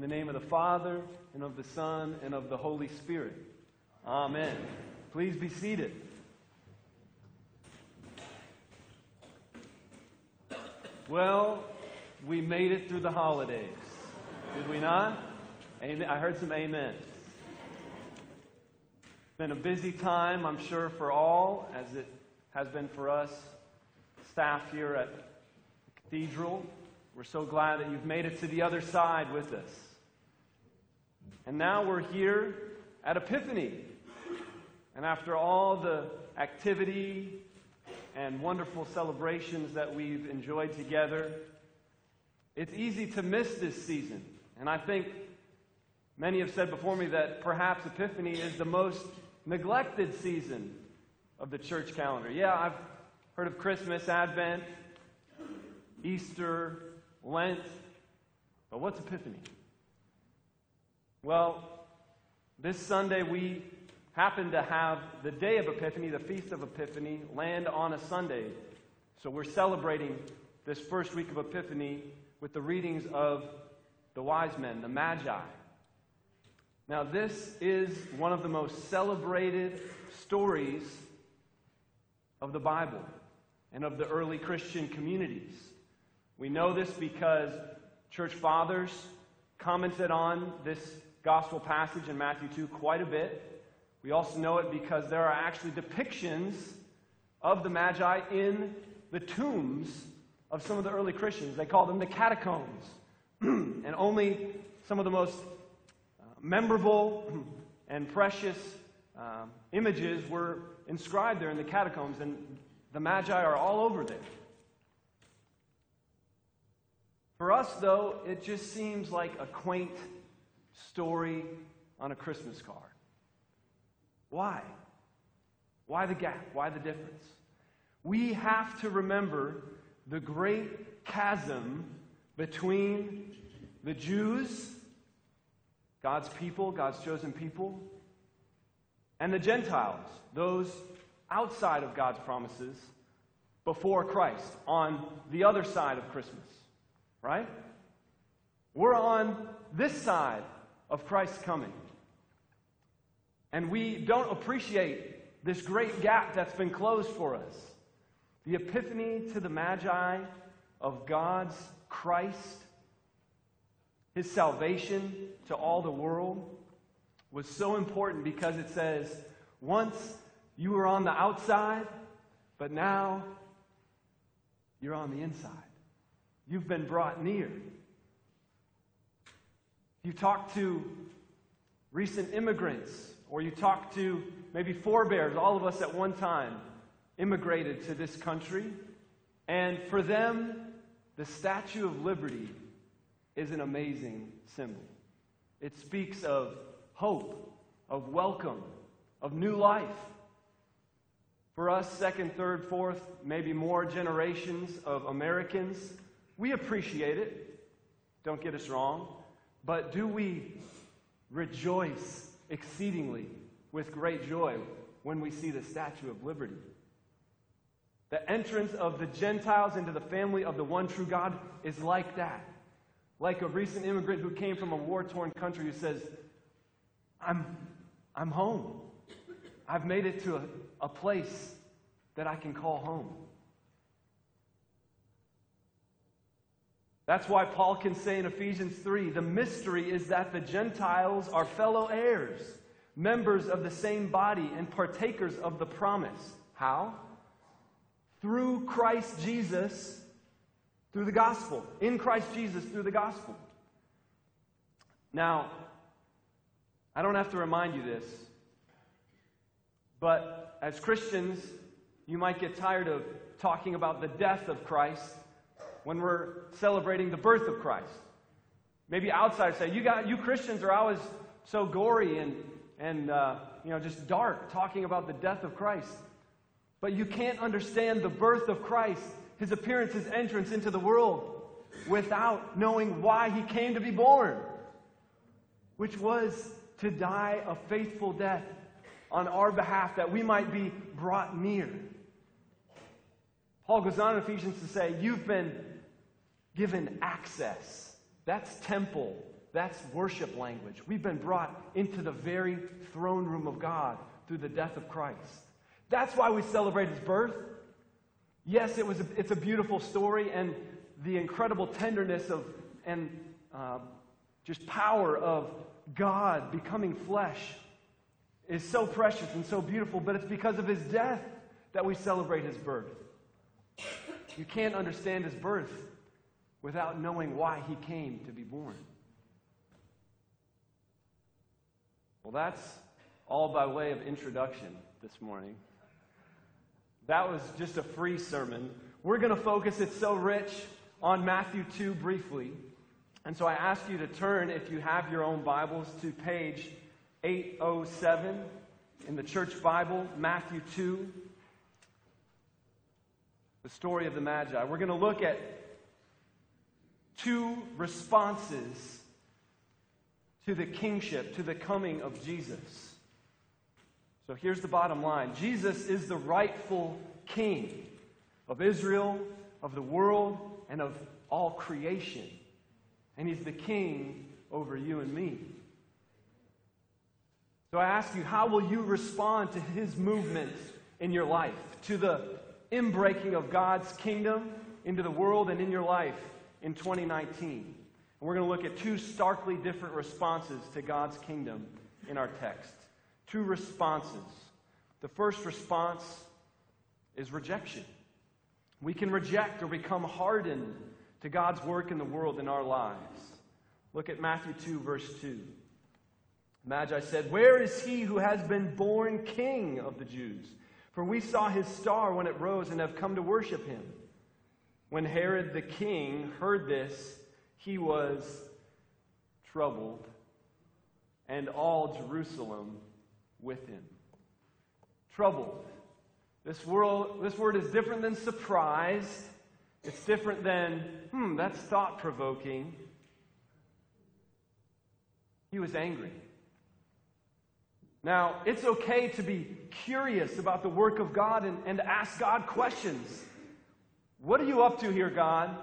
In the name of the Father, and of the Son, and of the Holy Spirit. Amen. Please be seated. Well, we made it through the holidays. Did we not? Amen. I heard some amen. It's been a busy time, I'm sure, for all, as it has been for us, staff here at the Cathedral. We're so glad that you've made it to the other side with us. And now we're here at Epiphany. And after all the activity and wonderful celebrations that we've enjoyed together, it's easy to miss this season. And I think many have said before me that perhaps Epiphany is the most neglected season of the church calendar. Yeah, I've heard of Christmas, Advent, Easter, Lent, but what's Epiphany? Well, this Sunday we happen to have the day of Epiphany, the Feast of Epiphany, land on a Sunday. So we're celebrating this first week of Epiphany with the readings of the wise men, the Magi. Now, this is one of the most celebrated stories of the Bible and of the early Christian communities. We know this because church fathers commented on this gospel passage in Matthew 2 quite a bit. We also know it because there are actually depictions of the Magi in the tombs of some of the early Christians. They call them the catacombs. and only some of the most uh, memorable and precious um, images were inscribed there in the catacombs, and the Magi are all over there. For us, though, it just seems like a quaint story on a Christmas card. Why? Why the gap? Why the difference? We have to remember the great chasm between the Jews, God's people, God's chosen people, and the Gentiles, those outside of God's promises before Christ, on the other side of Christmas. Right? We're on this side of Christ's coming. And we don't appreciate this great gap that's been closed for us. The epiphany to the Magi of God's Christ, his salvation to all the world, was so important because it says, once you were on the outside, but now you're on the inside. You've been brought near. You talk to recent immigrants, or you talk to maybe forebears, all of us at one time immigrated to this country. And for them, the Statue of Liberty is an amazing symbol. It speaks of hope, of welcome, of new life. For us, second, third, fourth, maybe more generations of Americans, we appreciate it. Don't get us wrong. But do we rejoice exceedingly with great joy when we see the Statue of Liberty? The entrance of the Gentiles into the family of the one true God is like that. Like a recent immigrant who came from a war torn country who says, I'm, I'm home. I've made it to a, a place that I can call home. That's why Paul can say in Ephesians 3 the mystery is that the Gentiles are fellow heirs, members of the same body, and partakers of the promise. How? Through Christ Jesus, through the gospel. In Christ Jesus, through the gospel. Now, I don't have to remind you this, but as Christians, you might get tired of talking about the death of Christ when we're celebrating the birth of Christ. Maybe outsiders say, you, got, you Christians are always so gory and, and uh, you know, just dark, talking about the death of Christ. But you can't understand the birth of Christ, his appearance, his entrance into the world, without knowing why he came to be born, which was to die a faithful death on our behalf that we might be brought near. Paul goes on in Ephesians to say, You've been given access. That's temple That's worship language. We've been brought into the very throne room of God through the death of Christ. That's why we celebrate his birth. Yes, it was a, it's a beautiful story, and the incredible tenderness of and uh, just power of God becoming flesh is so precious and so beautiful, but it's because of his death that we celebrate his birth. You can't understand his birth without knowing why he came to be born. Well, that's all by way of introduction this morning. That was just a free sermon. We're going to focus, it's so rich, on Matthew 2 briefly. And so I ask you to turn, if you have your own Bibles, to page 807 in the church Bible, Matthew 2, the story of the Magi. We're going to look at two responses to the kingship, to the coming of Jesus. So here's the bottom line Jesus is the rightful king of Israel, of the world, and of all creation. And he's the king over you and me. So I ask you, how will you respond to his movement in your life, to the inbreaking of God's kingdom into the world and in your life in 2019? And we're going to look at two starkly different responses to God's kingdom in our text. Two responses. The first response is rejection. We can reject or become hardened to God's work in the world in our lives. Look at Matthew 2, verse 2. Magi said, Where is he who has been born king of the Jews? For we saw his star when it rose and have come to worship him. When Herod the king heard this, he was troubled, and all Jerusalem with him. Troubled. This, world, this word is different than surprised. It's different than, hmm, that's thought provoking. He was angry. Now, it's okay to be curious about the work of God and, and ask God questions. What are you up to here, God?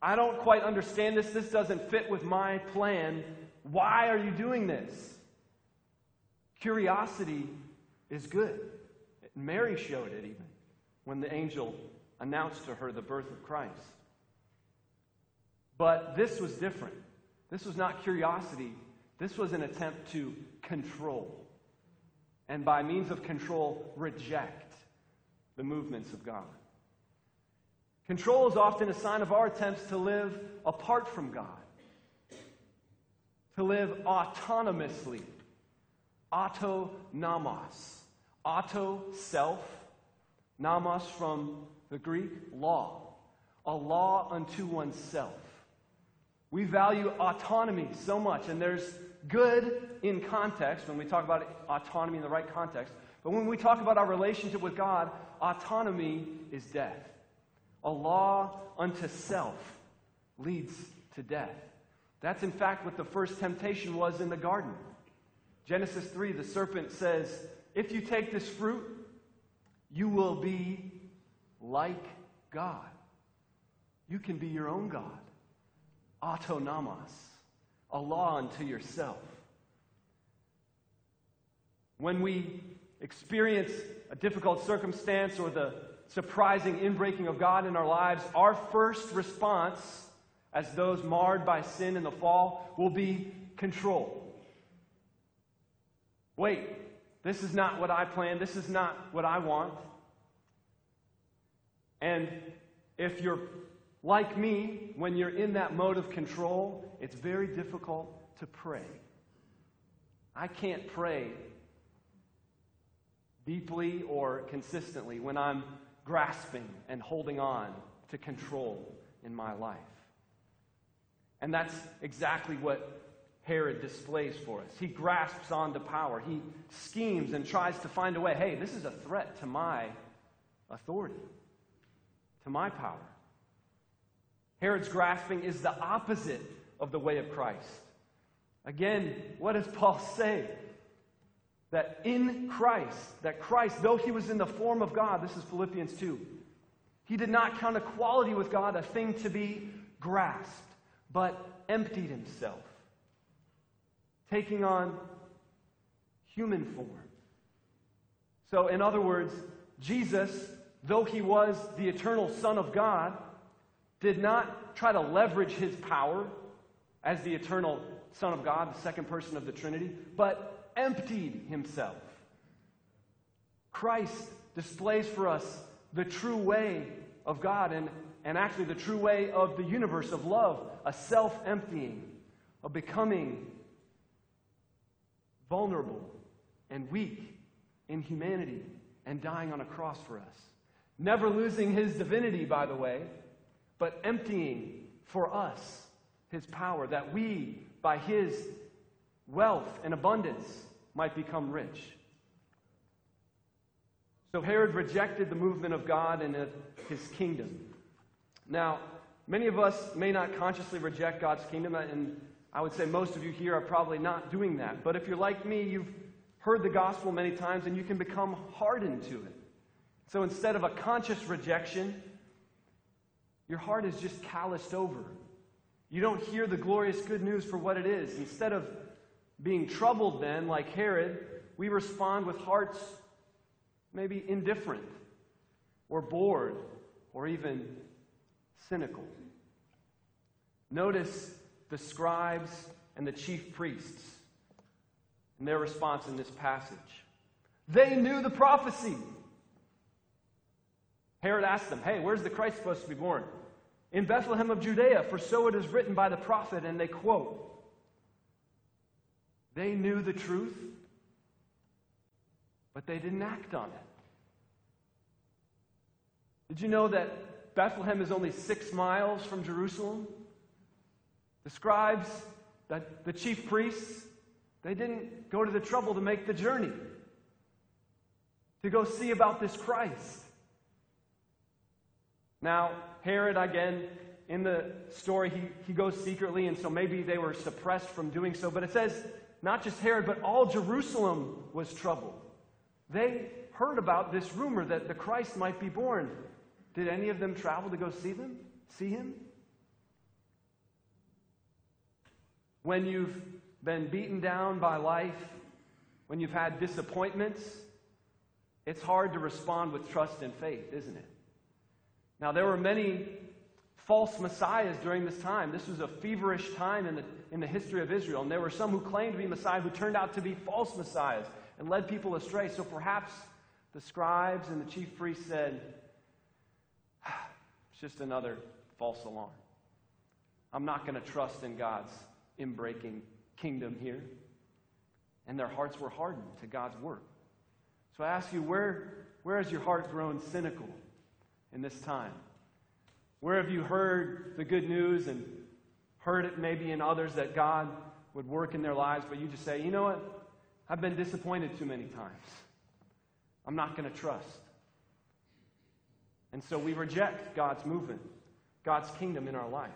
I don't quite understand this. This doesn't fit with my plan. Why are you doing this? Curiosity is good. Mary showed it even when the angel announced to her the birth of Christ. But this was different. This was not curiosity, this was an attempt to control. And by means of control, reject the movements of God. Control is often a sign of our attempts to live apart from God, to live autonomously, autonomos. Auto, self, nomos from the Greek, law, a law unto oneself. We value autonomy so much, and there's good in context when we talk about autonomy in the right context. But when we talk about our relationship with God, autonomy is death. A law unto self leads to death. That's in fact what the first temptation was in the garden. Genesis 3, the serpent says, if you take this fruit, you will be like God. You can be your own God. Autonomos, a law unto yourself. When we experience a difficult circumstance or the surprising inbreaking of God in our lives, our first response, as those marred by sin in the fall, will be control. Wait, this is not what I planned. This is not what I want. And if you're like me, when you're in that mode of control, it's very difficult to pray. I can't pray deeply or consistently when I'm grasping and holding on to control in my life. And that's exactly what Herod displays for us. He grasps onto power. He schemes and tries to find a way. Hey, this is a threat to my authority, to my power. Herod's grasping is the opposite of the way of Christ. Again, what does Paul say? That in Christ, that Christ, though he was in the form of God, this is Philippians 2, he did not count equality with God a thing to be grasped, but emptied himself taking on human form. So, in other words, Jesus, though he was the eternal Son of God, did not try to leverage his power as the eternal Son of God, the second person of the Trinity, but emptied himself. Christ displays for us the true way of God and, and actually the true way of the universe of love, a self emptying, of becoming vulnerable and weak in humanity and dying on a cross for us. Never losing his divinity, by the way, but emptying for us his power, that we, by his wealth and abundance, might become rich. So Herod rejected the movement of God and his kingdom. Now, many of us may not consciously reject God's kingdom, and I would say most of you here are probably not doing that. But if you're like me, you've heard the gospel many times and you can become hardened to it. So instead of a conscious rejection, your heart is just calloused over. You don't hear the glorious good news for what it is. Instead of being troubled, then, like Herod, we respond with hearts maybe indifferent or bored or even cynical. Notice the scribes and the chief priests and their response in this passage. They knew the prophecy. Herod asked them, Hey, where's the Christ supposed to be born? In Bethlehem of Judea, for so it is written by the prophet, and they quote, They knew the truth, but they didn't act on it. Did you know that Bethlehem is only six miles from Jerusalem? The scribes, the, the chief priests, they didn't go to the trouble to make the journey to go see about this Christ. Now, Herod, again, in the story, he, he goes secretly, and so maybe they were suppressed from doing so. But it says not just Herod, but all Jerusalem was troubled. They heard about this rumor that the Christ might be born. Did any of them travel to go see them? See him? When you've been beaten down by life, when you've had disappointments, it's hard to respond with trust and faith, isn't it? Now, there were many false messiahs during this time. This was a feverish time in the, in the history of Israel. And there were some who claimed to be Messiah who turned out to be false messiahs and led people astray. So perhaps the scribes and the chief priests said, ah, It's just another false alarm. I'm not going to trust in God's inbreaking kingdom here. And their hearts were hardened to God's work. So I ask you, where, where has your heart grown cynical in this time? Where have you heard the good news and heard it maybe in others that God would work in their lives, but you just say, you know what? I've been disappointed too many times. I'm not going to trust. And so we reject God's movement, God's kingdom in our life.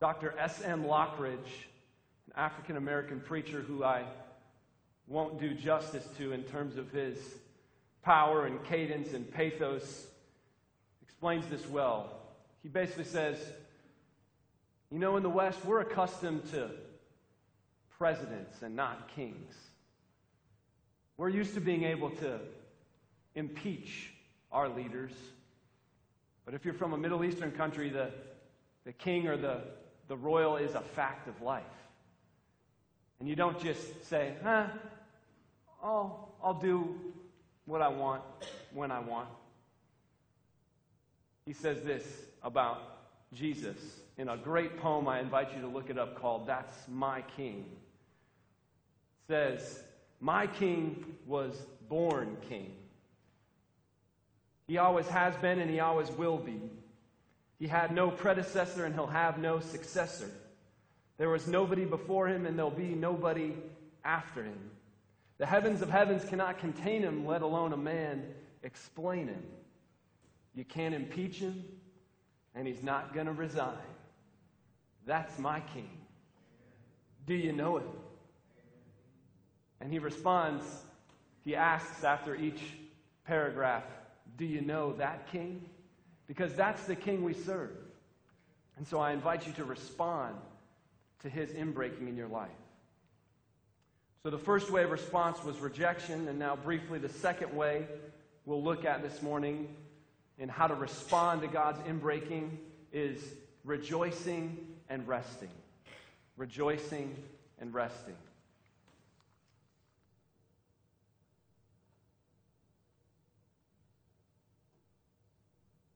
Dr. S.M. Lockridge, African American preacher who I won't do justice to in terms of his power and cadence and pathos, explains this well. He basically says, You know, in the West, we're accustomed to presidents and not kings. We're used to being able to impeach our leaders. But if you're from a Middle Eastern country, the, the king or the the royal is a fact of life. And you don't just say, huh, I'll, I'll do what I want when I want. He says this about Jesus in a great poem I invite you to look it up called That's My King. It says, My king was born king. He always has been and he always will be. He had no predecessor and he'll have no successor. There was nobody before him and there'll be nobody after him. The heavens of heavens cannot contain him, let alone a man explain him. You can't impeach him, and he's not going to resign. That's my king. Do you know him? And he responds, he asks after each paragraph, Do you know that king? because that's the king we serve. And so I invite you to respond to his inbreaking in your life. So the first way of response was rejection, and now briefly the second way we'll look at this morning in how to respond to God's inbreaking is rejoicing and resting. Rejoicing and resting.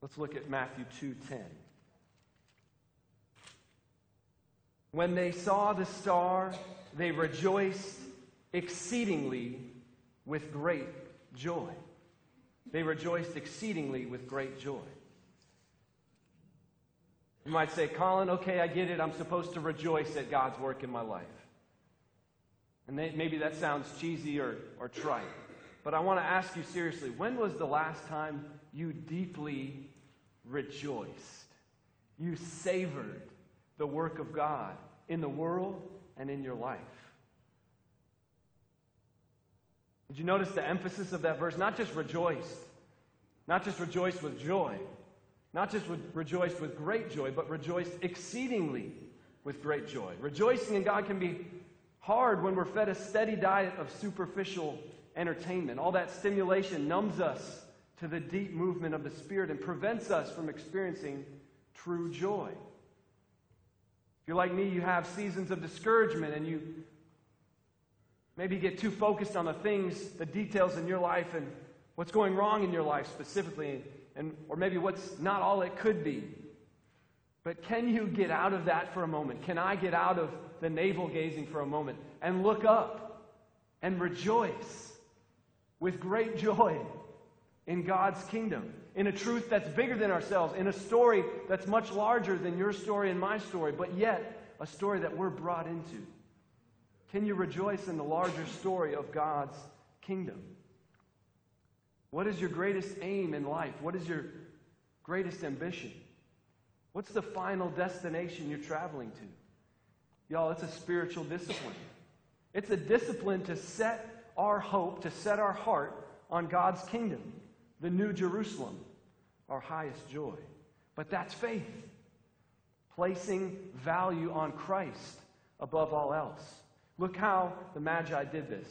Let's look at Matthew 2:10. When they saw the star, they rejoiced exceedingly with great joy. They rejoiced exceedingly with great joy. You might say, Colin, okay, I get it. I'm supposed to rejoice at God's work in my life. And maybe that sounds cheesy or, or trite. But I want to ask you seriously when was the last time you deeply rejoiced? You savored the work of God in the world and in your life. Did you notice the emphasis of that verse? Not just rejoiced, not just rejoiced with joy, not just rejoiced with great joy, but rejoiced exceedingly with great joy. Rejoicing in God can be hard when we're fed a steady diet of superficial entertainment. All that stimulation numbs us to the deep movement of the Spirit and prevents us from experiencing true joy. You're like me, you have seasons of discouragement and you maybe get too focused on the things, the details in your life and what's going wrong in your life specifically, and, or maybe what's not all it could be. But can you get out of that for a moment? Can I get out of the navel gazing for a moment and look up and rejoice with great joy in God's kingdom? in a truth that's bigger than ourselves, in a story that's much larger than your story and my story, but yet a story that we're brought into? Can you rejoice in the larger story of God's kingdom? What is your greatest aim in life? What is your greatest ambition? What's the final destination you're traveling to? Y'all, it's a spiritual discipline. It's a discipline to set our hope, to set our heart on God's kingdom, the new Jerusalem, our highest joy. But that's faith, placing value on Christ above all else. Look how the Magi did this,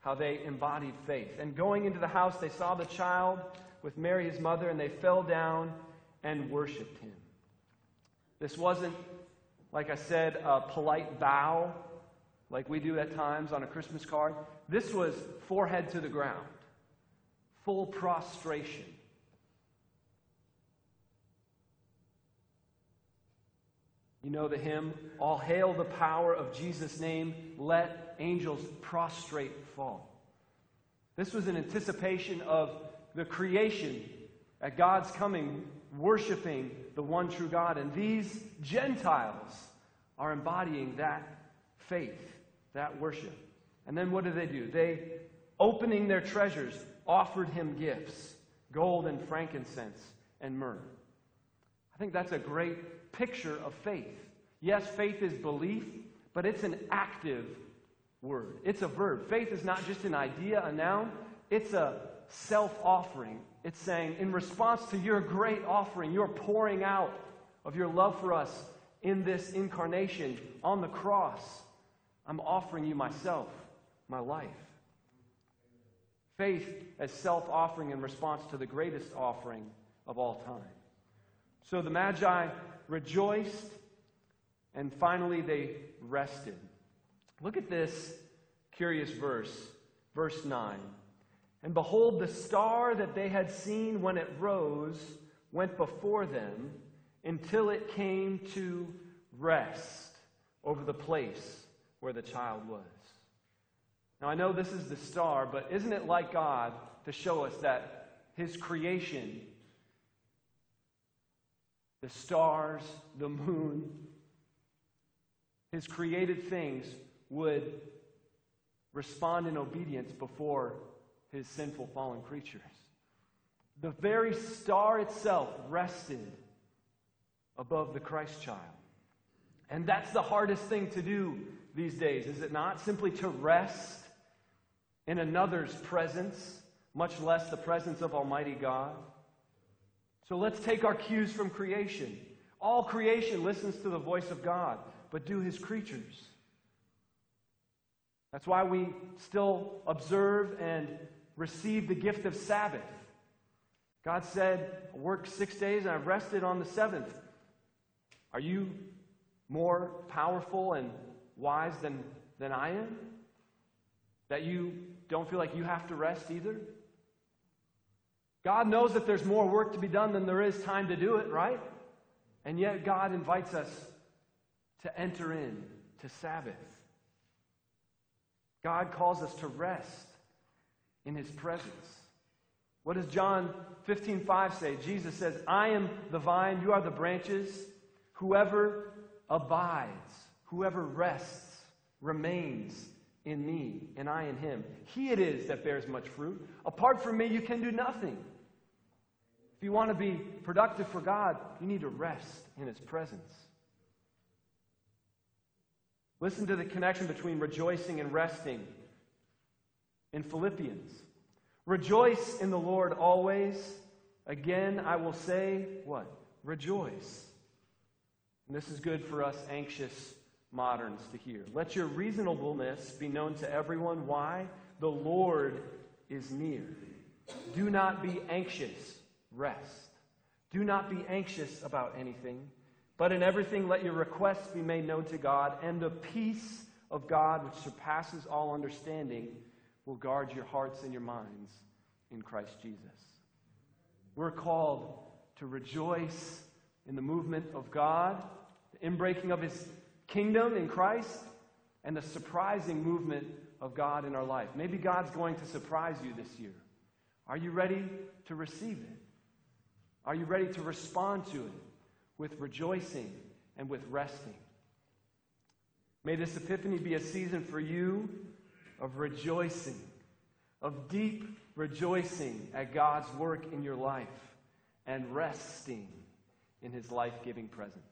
how they embodied faith. And going into the house, they saw the child with Mary, his mother, and they fell down and worshiped him. This wasn't, like I said, a polite bow like we do at times on a Christmas card. This was forehead to the ground, full prostration. You know the hymn, All Hail the Power of Jesus' Name, let angels prostrate fall. This was an anticipation of the creation at God's coming, worshiping the one true God. And these Gentiles are embodying that faith, that worship. And then what do they do? They, opening their treasures, offered him gifts gold and frankincense and myrrh. I think that's a great picture of faith. Yes, faith is belief, but it's an active word. It's a verb. Faith is not just an idea, a noun, it's a self offering. It's saying, in response to your great offering, your pouring out of your love for us in this incarnation on the cross, I'm offering you myself, my life. Faith as self offering in response to the greatest offering of all time. So the Magi rejoiced, and finally they rested. Look at this curious verse, verse 9. And behold, the star that they had seen when it rose went before them until it came to rest over the place where the child was. Now, I know this is the star, but isn't it like God to show us that His creation the stars, the moon, his created things would respond in obedience before his sinful fallen creatures. The very star itself rested above the Christ child. And that's the hardest thing to do these days, is it not? Simply to rest in another's presence, much less the presence of Almighty God. So let's take our cues from creation. All creation listens to the voice of God, but do his creatures? That's why we still observe and receive the gift of Sabbath. God said, I worked six days and I rested on the seventh. Are you more powerful and wise than, than I am? That you don't feel like you have to rest either? God knows that there's more work to be done than there is time to do it, right? And yet God invites us to enter in to Sabbath. God calls us to rest in his presence. What does John 15:5 say? Jesus says, "I am the vine, you are the branches. Whoever abides, whoever rests, remains in me, and I in him. He it is that bears much fruit. Apart from me, you can do nothing." If you want to be productive for God, you need to rest in his presence. Listen to the connection between rejoicing and resting in Philippians. Rejoice in the Lord always. Again, I will say, what? Rejoice. And this is good for us anxious moderns to hear. Let your reasonableness be known to everyone. Why? The Lord is near. Do not be anxious. Rest. Do not be anxious about anything. But in everything, let your requests be made known to God, and the peace of God, which surpasses all understanding, will guard your hearts and your minds in Christ Jesus. We're called to rejoice in the movement of God, the inbreaking of his kingdom in Christ, and the surprising movement of God in our life. Maybe God's going to surprise you this year. Are you ready to receive it? Are you ready to respond to it? with rejoicing and with resting. May this epiphany be a season for you of rejoicing, of deep rejoicing at God's work in your life and resting in his life giving presence.